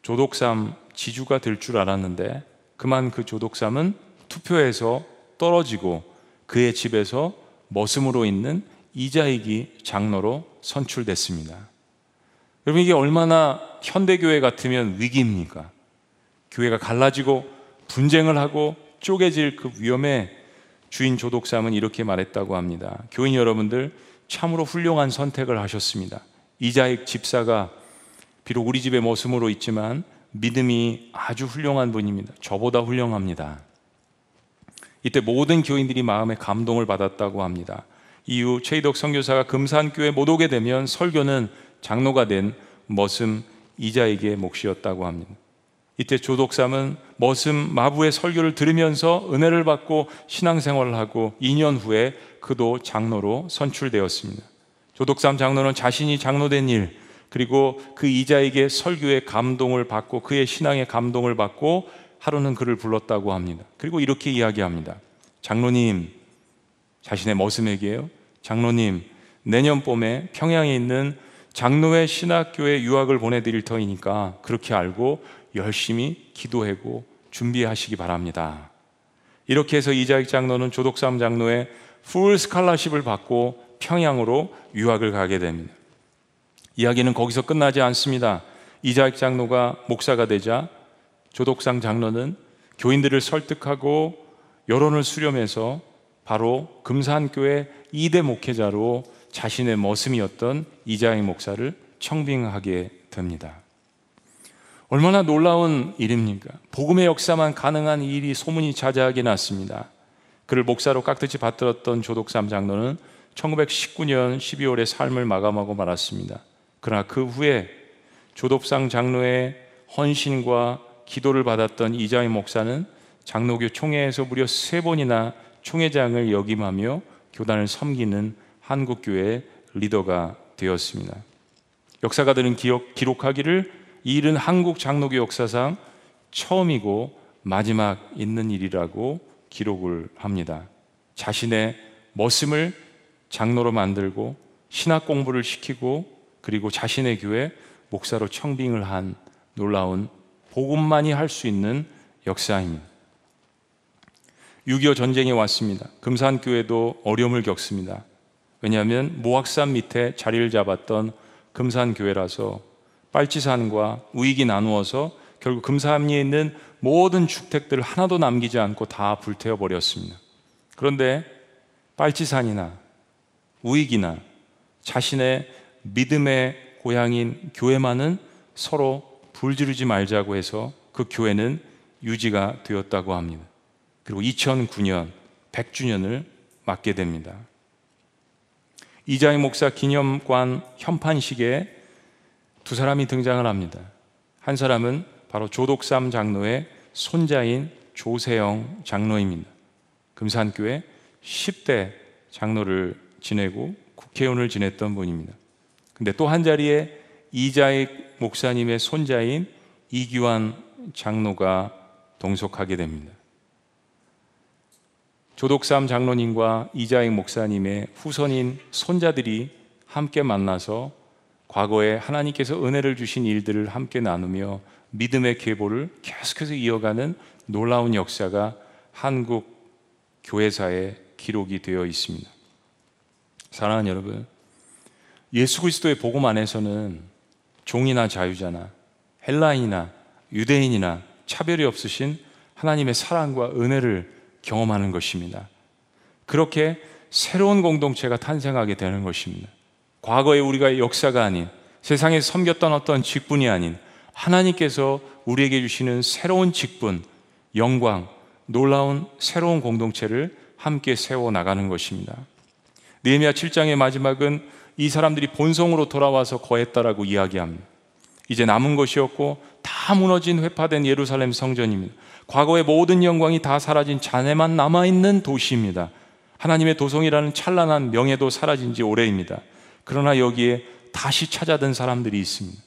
조독삼 지주가 될 줄 알았는데 그만 그 조독삼은 투표에서 떨어지고 그의 집에서 머슴으로 있는 이자익이 장로로 선출됐습니다. 여러분 이게 얼마나 현대교회 같으면 위기입니까? 교회가 갈라지고 분쟁을 하고 쪼개질 그 위험에 주인 조독삼은 이렇게 말했다고 합니다. 교인 여러분들 참으로 훌륭한 선택을 하셨습니다. 이자익 집사가 비록 우리 집에 모습으로 있지만 믿음이 아주 훌륭한 분입니다. 저보다 훌륭합니다. 이때 모든 교인들이 마음에 감동을 받았다고 합니다. 이후 최희덕 선교사가 금산교회 못 오게 되면 설교는 장로가 된 머슴 이자에게 몫이었다고 합니다. 이때 조독삼은 머슴 마부의 설교를 들으면서 은혜를 받고 신앙생활을 하고 2년 후에 그도 장로로 선출되었습니다. 조독삼 장로는 자신이 장로된 일, 그리고 그 이자에게 설교의 감동을 받고 그의 신앙의 감동을 받고 하루는 그를 불렀다고 합니다. 그리고 이렇게 이야기합니다. 장로님, 자신의 머슴에게요. 장로님, 내년 봄에 평양에 있는 장로회 신학교에 유학을 보내드릴 터이니까 그렇게 알고 열심히 기도하고 준비하시기 바랍니다. 이렇게 해서 이자익 장로는 조독삼 장로의 풀 스칼라십을 받고 평양으로 유학을 가게 됩니다. 이야기는 거기서 끝나지 않습니다. 이자익 장로가 목사가 되자 조독상 장로는 교인들을 설득하고 여론을 수렴해서 바로 금산교회 2대 목회자로 자신의 머슴이었던 이자익 목사를 청빙하게 됩니다. 얼마나 놀라운 일입니까? 복음의 역사만 가능한 일이 소문이 자자하게 났습니다. 그를 목사로 깍듯이 받들었던 조독삼 장로는 1919년 12월에 삶을 마감하고 말았습니다. 그러나 그 후에 조독상 장로의 헌신과 기도를 받았던 이자희 목사는 장로교 총회에서 무려 세 번이나 총회장을 역임하며 교단을 섬기는 한국교회 리더가 되었습니다. 역사가들은 기억, 기록하기를 이 일은 한국 장로교 역사상 처음이고 마지막 있는 일이라고 기록을 합니다. 자신의 머슴을 장로로 만들고 신학 공부를 시키고 그리고 자신의 교회 목사로 청빙을 한 놀라운 복음만이 할 수 있는 역사입니다. 6.25 전쟁이 왔습니다. 금산교회도 어려움을 겪습니다. 왜냐하면 모악산 밑에 자리를 잡았던 금산교회라서 빨치산과 우익이 나누어서 결국 금산리에 있는 모든 주택들을 하나도 남기지 않고 다 불태워 버렸습니다. 그런데 빨치산이나 우익이나 자신의 믿음의 고향인 교회만은 서로 불지르지 말자고 해서 그 교회는 유지가 되었다고 합니다. 그리고 2009년 100주년을 맞게 됩니다. 이자희 목사 기념관 현판식에 두 사람이 등장을 합니다. 한 사람은 바로 조독삼 장로의 손자인 조세영 장로입니다. 금산교회 10대 장로를 지내고 국회의원을 지냈던 분입니다. 근데 또 한 자리에 이자익 목사님의 손자인 이규환 장로가 동석하게 됩니다. 조독삼 장로님과 이자익 목사님의 후손인 손자들이 함께 만나서 과거에 하나님께서 은혜를 주신 일들을 함께 나누며 믿음의 계보를 계속해서 이어가는 놀라운 역사가 한국 교회사에 기록이 되어 있습니다. 사랑하는 여러분, 예수 그리스도의 복음 안에서는 종이나 자유자나 헬라인이나 유대인이나 차별이 없으신 하나님의 사랑과 은혜를 경험하는 것입니다. 그렇게 새로운 공동체가 탄생하게 되는 것입니다. 과거에 우리가 역사가 아닌 세상에 섬겼던 어떤 직분이 아닌 하나님께서 우리에게 주시는 새로운 직분, 영광, 놀라운 새로운 공동체를 함께 세워 나가는 것입니다. 느헤미야 7장의 마지막은 이 사람들이 본성으로 돌아와서 거했다라고 이야기합니다. 이제 남은 것이 없고 다 무너진 회파된 예루살렘 성전입니다. 과거의 모든 영광이 다 사라진 잔해만 남아있는 도시입니다. 하나님의 도성이라는 찬란한 명예도 사라진 지 오래입니다. 그러나 여기에 다시 찾아든 사람들이 있습니다.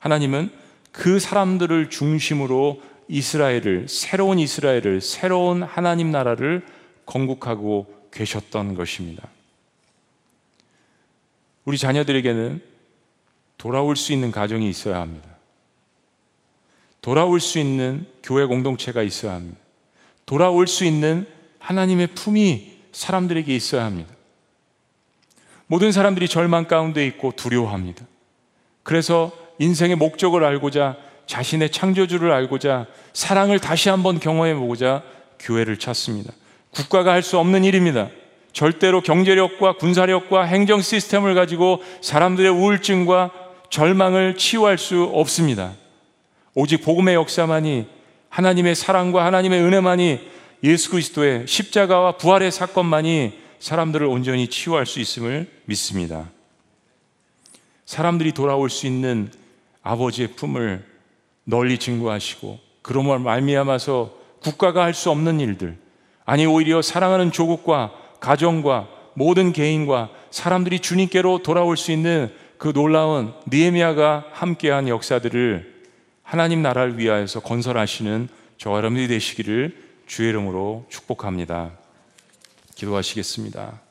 하나님은 그 사람들을 중심으로 이스라엘을, 새로운 이스라엘을, 새로운 하나님 나라를 건국하고 계셨던 것입니다. 우리 자녀들에게는 돌아올 수 있는 가정이 있어야 합니다. 돌아올 수 있는 교회 공동체가 있어야 합니다. 돌아올 수 있는 하나님의 품이 사람들에게 있어야 합니다. 모든 사람들이 절망 가운데 있고 두려워합니다. 그래서 인생의 목적을 알고자 자신의 창조주를 알고자 사랑을 다시 한번 경험해 보고자 교회를 찾습니다. 국가가 할 수 없는 일입니다. 절대로 경제력과 군사력과 행정 시스템을 가지고 사람들의 우울증과 절망을 치유할 수 없습니다. 오직 복음의 역사만이 하나님의 사랑과 하나님의 은혜만이 예수 그리스도의 십자가와 부활의 사건만이 사람들을 온전히 치유할 수 있음을 믿습니다. 사람들이 돌아올 수 있는 아버지의 품을 널리 증거하시고 그러므로 말미암아서 국가가 할 수 없는 일들 아니 오히려 사랑하는 조국과 가정과 모든 개인과 사람들이 주님께로 돌아올 수 있는 그 놀라운 니에미아가 함께한 역사들을 하나님 나라를 위하여서 건설하시는 저와 여러분들이 되시기를 주의 이름으로 축복합니다. 기도하시겠습니다.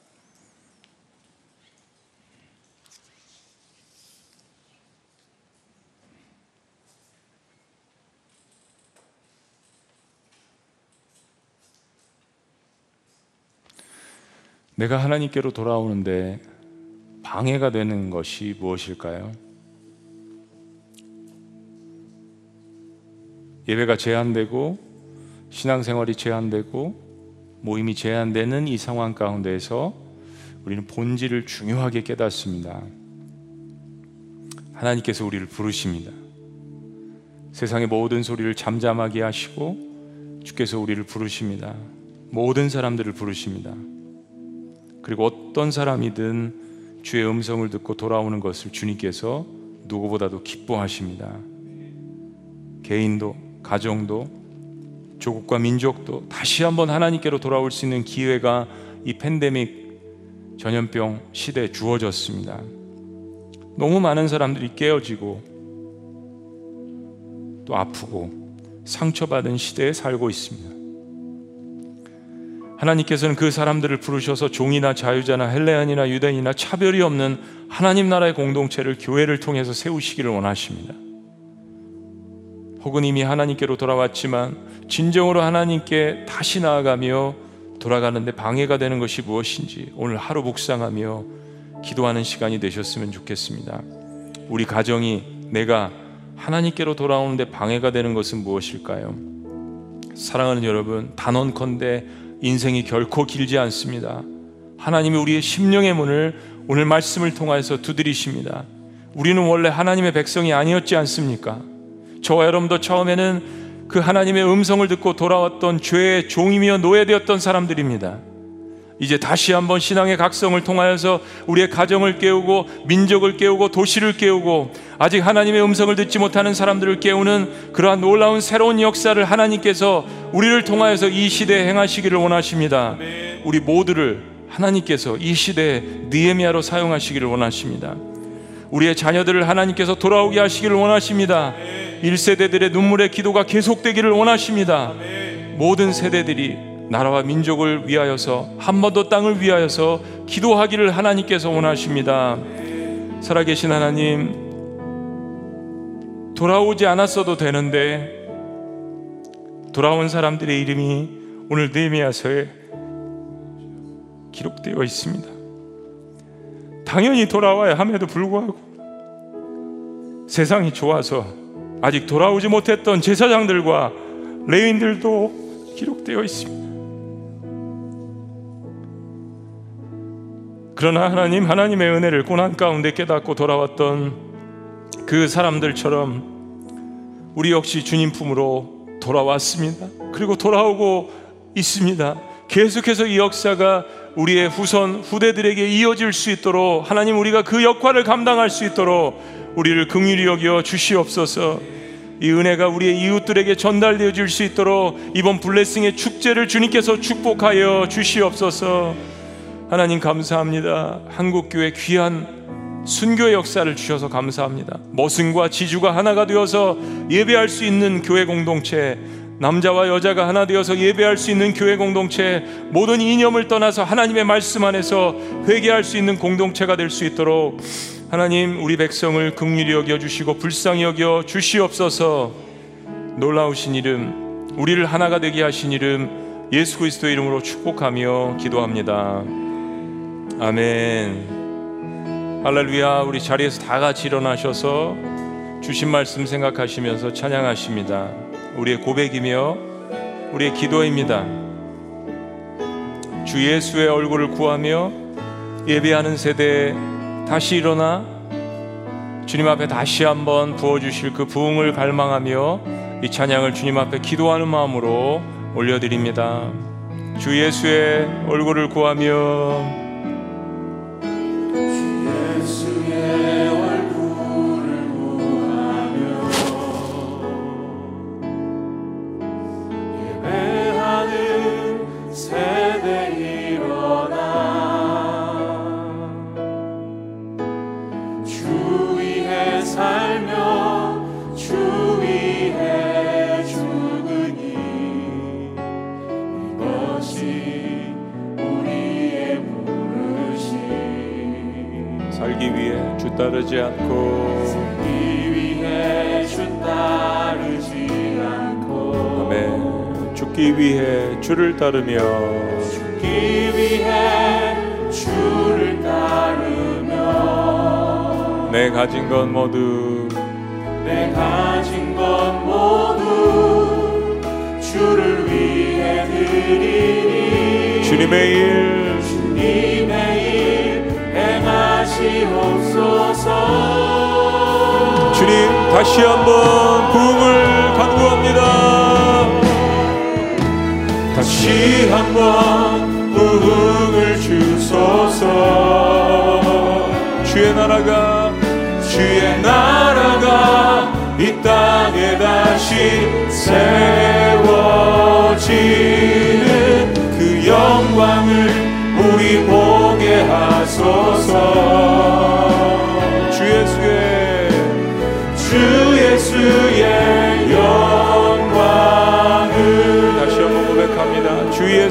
내가 하나님께로 돌아오는데 방해가 되는 것이 무엇일까요? 예배가 제한되고 신앙생활이 제한되고 모임이 제한되는 이 상황 가운데에서 우리는 본질을 중요하게 깨닫습니다. 하나님께서 우리를 부르십니다. 세상의 모든 소리를 잠잠하게 하시고 주께서 우리를 부르십니다. 모든 사람들을 부르십니다. 그리고 어떤 사람이든 주의 음성을 듣고 돌아오는 것을 주님께서 누구보다도 기뻐하십니다. 개인도, 가정도, 조국과 민족도 다시 한번 하나님께로 돌아올 수 있는 기회가 이 팬데믹 전염병 시대에 주어졌습니다. 너무 많은 사람들이 깨어지고 또 아프고 상처받은 시대에 살고 있습니다. 하나님께서는 그 사람들을 부르셔서 종이나 자유자나 헬레안이나 유대인이나 차별이 없는 하나님 나라의 공동체를 교회를 통해서 세우시기를 원하십니다. 혹은 이미 하나님께로 돌아왔지만 진정으로 하나님께 다시 나아가며 돌아가는데 방해가 되는 것이 무엇인지 오늘 하루 묵상하며 기도하는 시간이 되셨으면 좋겠습니다. 우리 가정이 내가 하나님께로 돌아오는데 방해가 되는 것은 무엇일까요? 사랑하는 여러분, 단언컨대 인생이 결코 길지 않습니다. 하나님이 우리의 심령의 문을 오늘 말씀을 통해서 두드리십니다. 우리는 원래 하나님의 백성이 아니었지 않습니까? 저와 여러분도 처음에는 그 하나님의 음성을 듣고 돌아왔던 죄의 종이며 노예되었던 사람들입니다. 이제 다시 한번 신앙의 각성을 통하여서 우리의 가정을 깨우고 민족을 깨우고 도시를 깨우고 아직 하나님의 음성을 듣지 못하는 사람들을 깨우는 그러한 놀라운 새로운 역사를 하나님께서 우리를 통하여서 이 시대에 행하시기를 원하십니다. 우리 모두를 하나님께서 이 시대에 니에미아로 사용하시기를 원하십니다. 우리의 자녀들을 하나님께서 돌아오게 하시기를 원하십니다. 1세대들의 눈물의 기도가 계속되기를 원하십니다. 모든 세대들이 나라와 민족을 위하여서 한번더 땅을 위하여서 기도하기를 하나님께서 원하십니다. 살아계신 하나님, 돌아오지 않았어도 되는데 돌아온 사람들의 이름이 오늘 느헤미야서에 기록되어 있습니다. 당연히 돌아와야 함에도 불구하고 세상이 좋아서 아직 돌아오지 못했던 제사장들과 레인들도 기록되어 있습니다. 그러나 하나님 하나님의 은혜를 고난 가운데 깨닫고 돌아왔던 그 사람들처럼 우리 역시 주님 품으로 돌아왔습니다. 그리고 돌아오고 있습니다. 계속해서 이 역사가 우리의 후손 후대들에게 이어질 수 있도록 하나님 우리가 그 역할을 감당할 수 있도록 우리를 긍휼히 여겨 주시옵소서. 이 은혜가 우리의 이웃들에게 전달되어질 수 있도록 이번 블레싱의 축제를 주님께서 축복하여 주시옵소서. 하나님 감사합니다. 한국 교회 귀한 순교의 역사를 주셔서 감사합니다. 머슴과 지주가 하나가 되어서 예배할 수 있는 교회 공동체, 남자와 여자가 하나 되어서 예배할 수 있는 교회 공동체, 모든 이념을 떠나서 하나님의 말씀 안에서 회개할 수 있는 공동체가 될 수 있도록 하나님 우리 백성을 긍휼히 여겨 주시고 불쌍히 여겨 주시옵소서. 놀라우신 이름, 우리를 하나가 되게 하신 이름 예수 그리스도의 이름으로 축복하며 기도합니다. 아멘. 할렐루야 우리 자리에서 다 같이 일어나셔서 주신 말씀 생각하시면서 찬양하십니다. 우리의 고백이며 우리의 기도입니다. 주 예수의 얼굴을 구하며 예배하는 세대에 다시 일어나 주님 앞에 다시 한번 부어주실 그 부흥을 갈망하며 이 찬양을 주님 앞에 기도하는 마음으로 올려드립니다. 주 예수의 얼굴을 구하며 따르지 않고 살기 위해 주 따르지 않고 아멘. 죽기 위해 주를 따르며 죽기 위해 주를 따르며 내 가진 것 모두 내 가진 것 모두 주를 위해 드리니 주님의 일행 하시옵소서. 주님 다시 한번 부흥을 간구합니다. 다시 한번 부흥을 주소서. 주의 나라가 주의 나라가 이 땅에 다시 세워지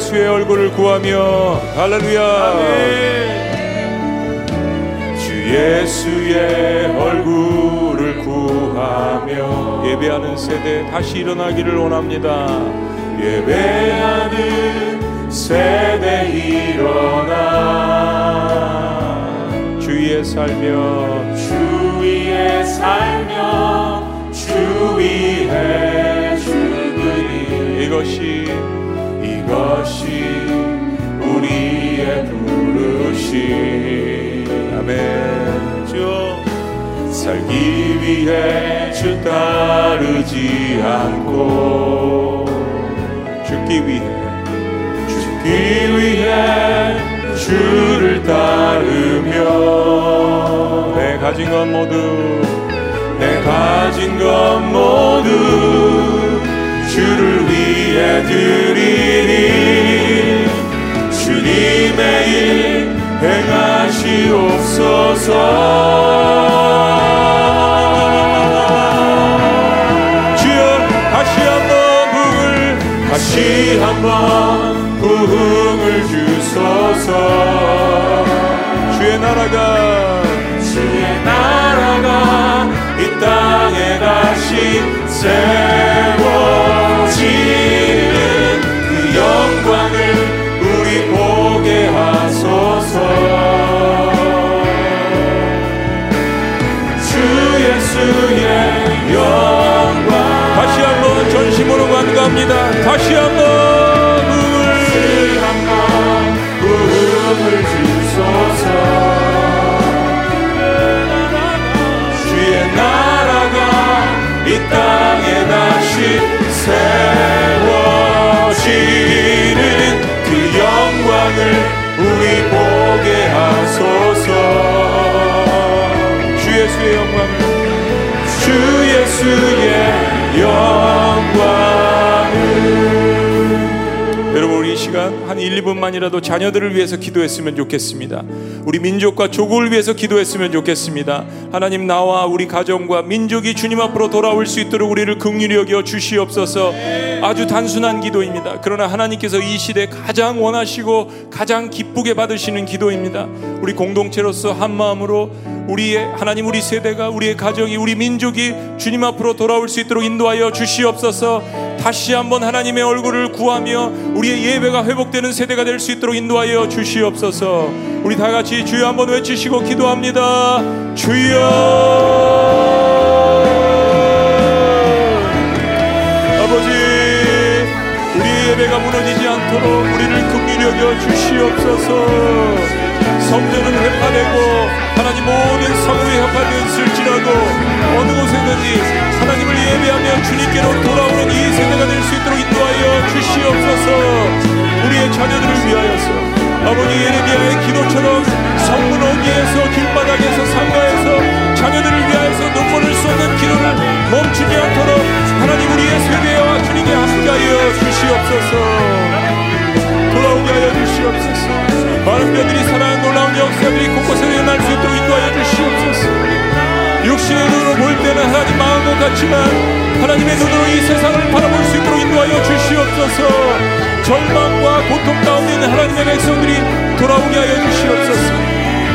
예수의 얼굴을 구하며 할렐루야. 주 예수의 얼굴을 구하며 예배하는 세대 다시 일어나기를 원합니다. 예배하는 세대 일어나 주위에 살며 주위에 살며 주위에 죽으니 이것이 이 것이 우리의 부르심 아멘. 주 살기 위해 주 따르지 않고 죽기 위해. 죽기 위해 주를 따르며 내 가진 것 모두 가진 것 모두 위해 드리니 주님의 일 행하시옵소서. 다시 한번 부흥을 주소서. 주의 나라가 주의 나라가 이 땅에 다시 세워 다 다시 한번 부흥을 한번 부흥을 주소서 주의 나라가 이 땅에 다시 세워지는 그 영광을 우리 보게 하소서. 주 예수의 영광을 주 예수의 영광 시간 한 1, 2분만이라도 자녀들을 위해서 기도했으면 좋겠습니다. 우리 민족과 조국을 위해서 기도했으면 좋겠습니다. 하나님 나와 우리 가정과 민족이 주님 앞으로 돌아올 수 있도록 우리를 긍휼히 여겨 주시옵소서. 아주 단순한 기도입니다. 그러나 하나님께서 이 시대 가장 원하시고 가장 기쁘게 받으시는 기도입니다. 우리 공동체로서 한 마음으로 우리의 하나님 우리 세대가 우리의 가정이 우리 민족이 주님 앞으로 돌아올 수 있도록 인도하여 주시옵소서. 다시 한번 하나님의 얼굴을 구하며 우리의 예배가 회복되는 세대가 될 수 있도록 인도하여 주시옵소서. 우리 다 같이 주여 한번 외치시고 기도합니다. 주여. 예배가 무너지지 않도록 우리를 긍휼히 여겨 주시옵소서. 성전은 회파되고 하나님 모든 성읍이 회파되었을지라도 어느 곳에든지 하나님을 예배하며 주님께로 돌아오는 이 세대가 될 수 있도록 인도하여 주시옵소서. 우리의 자녀들을 위하여서 아버지 예레미야의 기도처럼 성문 어귀에서 길바닥에서 상가에서 자녀들을 위하여서 눈물을 쏟는 기도를 멈추지 않도록 하나님 우리의 세대와 주님께 함께하여 주시옵소서. 돌아오게 하여 주시옵소서. 많은 자들이 사랑 놀라운 역사들이 곳곳에 일어날 수 있도록 인도하여 주시옵소서. 육신의 눈으로 볼 때는 하나님 마음 것 같지만 하나님의 눈으로 이 세상을 바라볼 수 있도록 인도하여 주시옵소서. 절망과 고통 가운데 있는 하나님의 백성들이 돌아오게 하여 주시옵소서.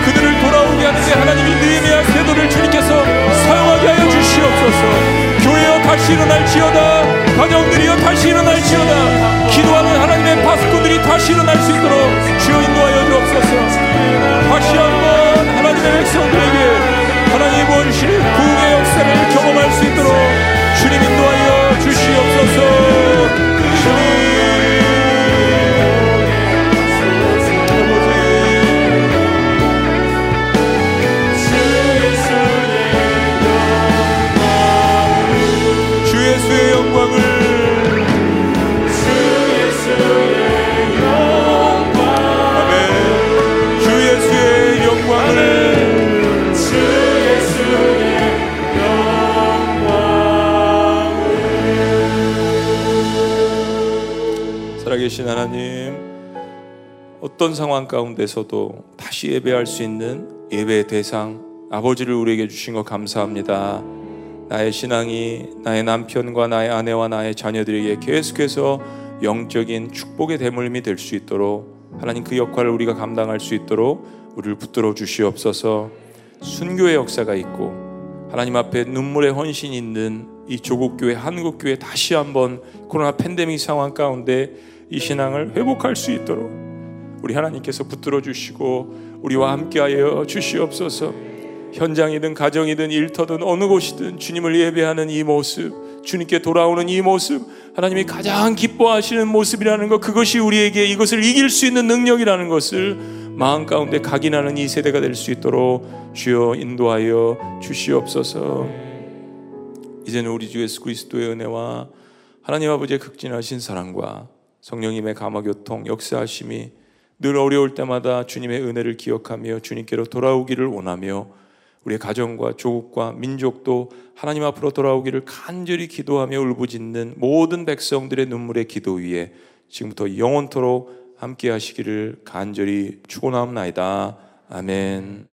그들을 돌아오게 하는데 하나님이 느헤미야 세도를 주님께서 사용하게 하여 주시옵소서. 교회여 다시 일어날지어다. 가정들이여 다시 일어날지어다. 기도하는 하나님의 파수꾼들이 다시 일어날 수 있도록 주여 인도하여 주옵소서. 다시 한번 하나님의 백성들에게 하나님 원신 부흥의 역사를 경험할 수 있도록 주님 인도하여 계신 하나님 어떤 상황 가운데서도 다시 예배할 수 있는 예배의 대상 아버지를 우리에게 주신 것 감사합니다. 나의 신앙이 나의 남편과 나의 아내와 나의 자녀들에게 계속해서 영적인 축복의 대물림이 될 수 있도록 하나님 그 역할을 우리가 감당할 수 있도록 우리를 붙들어 주시옵소서. 순교의 역사가 있고 하나님 앞에 눈물의 헌신이 있는 이 조국 교회 한국 교회 다시 한번 코로나 팬데믹 상황 가운데 이 신앙을 회복할 수 있도록 우리 하나님께서 붙들어 주시고 우리와 함께하여 주시옵소서. 현장이든 가정이든 일터든 어느 곳이든 주님을 예배하는 이 모습, 주님께 돌아오는 이 모습, 하나님이 가장 기뻐하시는 모습이라는 것, 그것이 우리에게 이것을 이길 수 있는 능력이라는 것을 마음 가운데 각인하는 이 세대가 될 수 있도록 주여 인도하여 주시옵소서. 이제는 우리 주 예수 그리스도의 은혜와 하나님 아버지의 극진하신 사랑과 성령님의 감화교통 역사하심이 늘 어려울 때마다 주님의 은혜를 기억하며 주님께로 돌아오기를 원하며 우리의 가정과 조국과 민족도 하나님 앞으로 돌아오기를 간절히 기도하며 울부짖는 모든 백성들의 눈물의 기도 위에 지금부터 영원토록 함께 하시기를 간절히 축원하옵나이다. 아멘.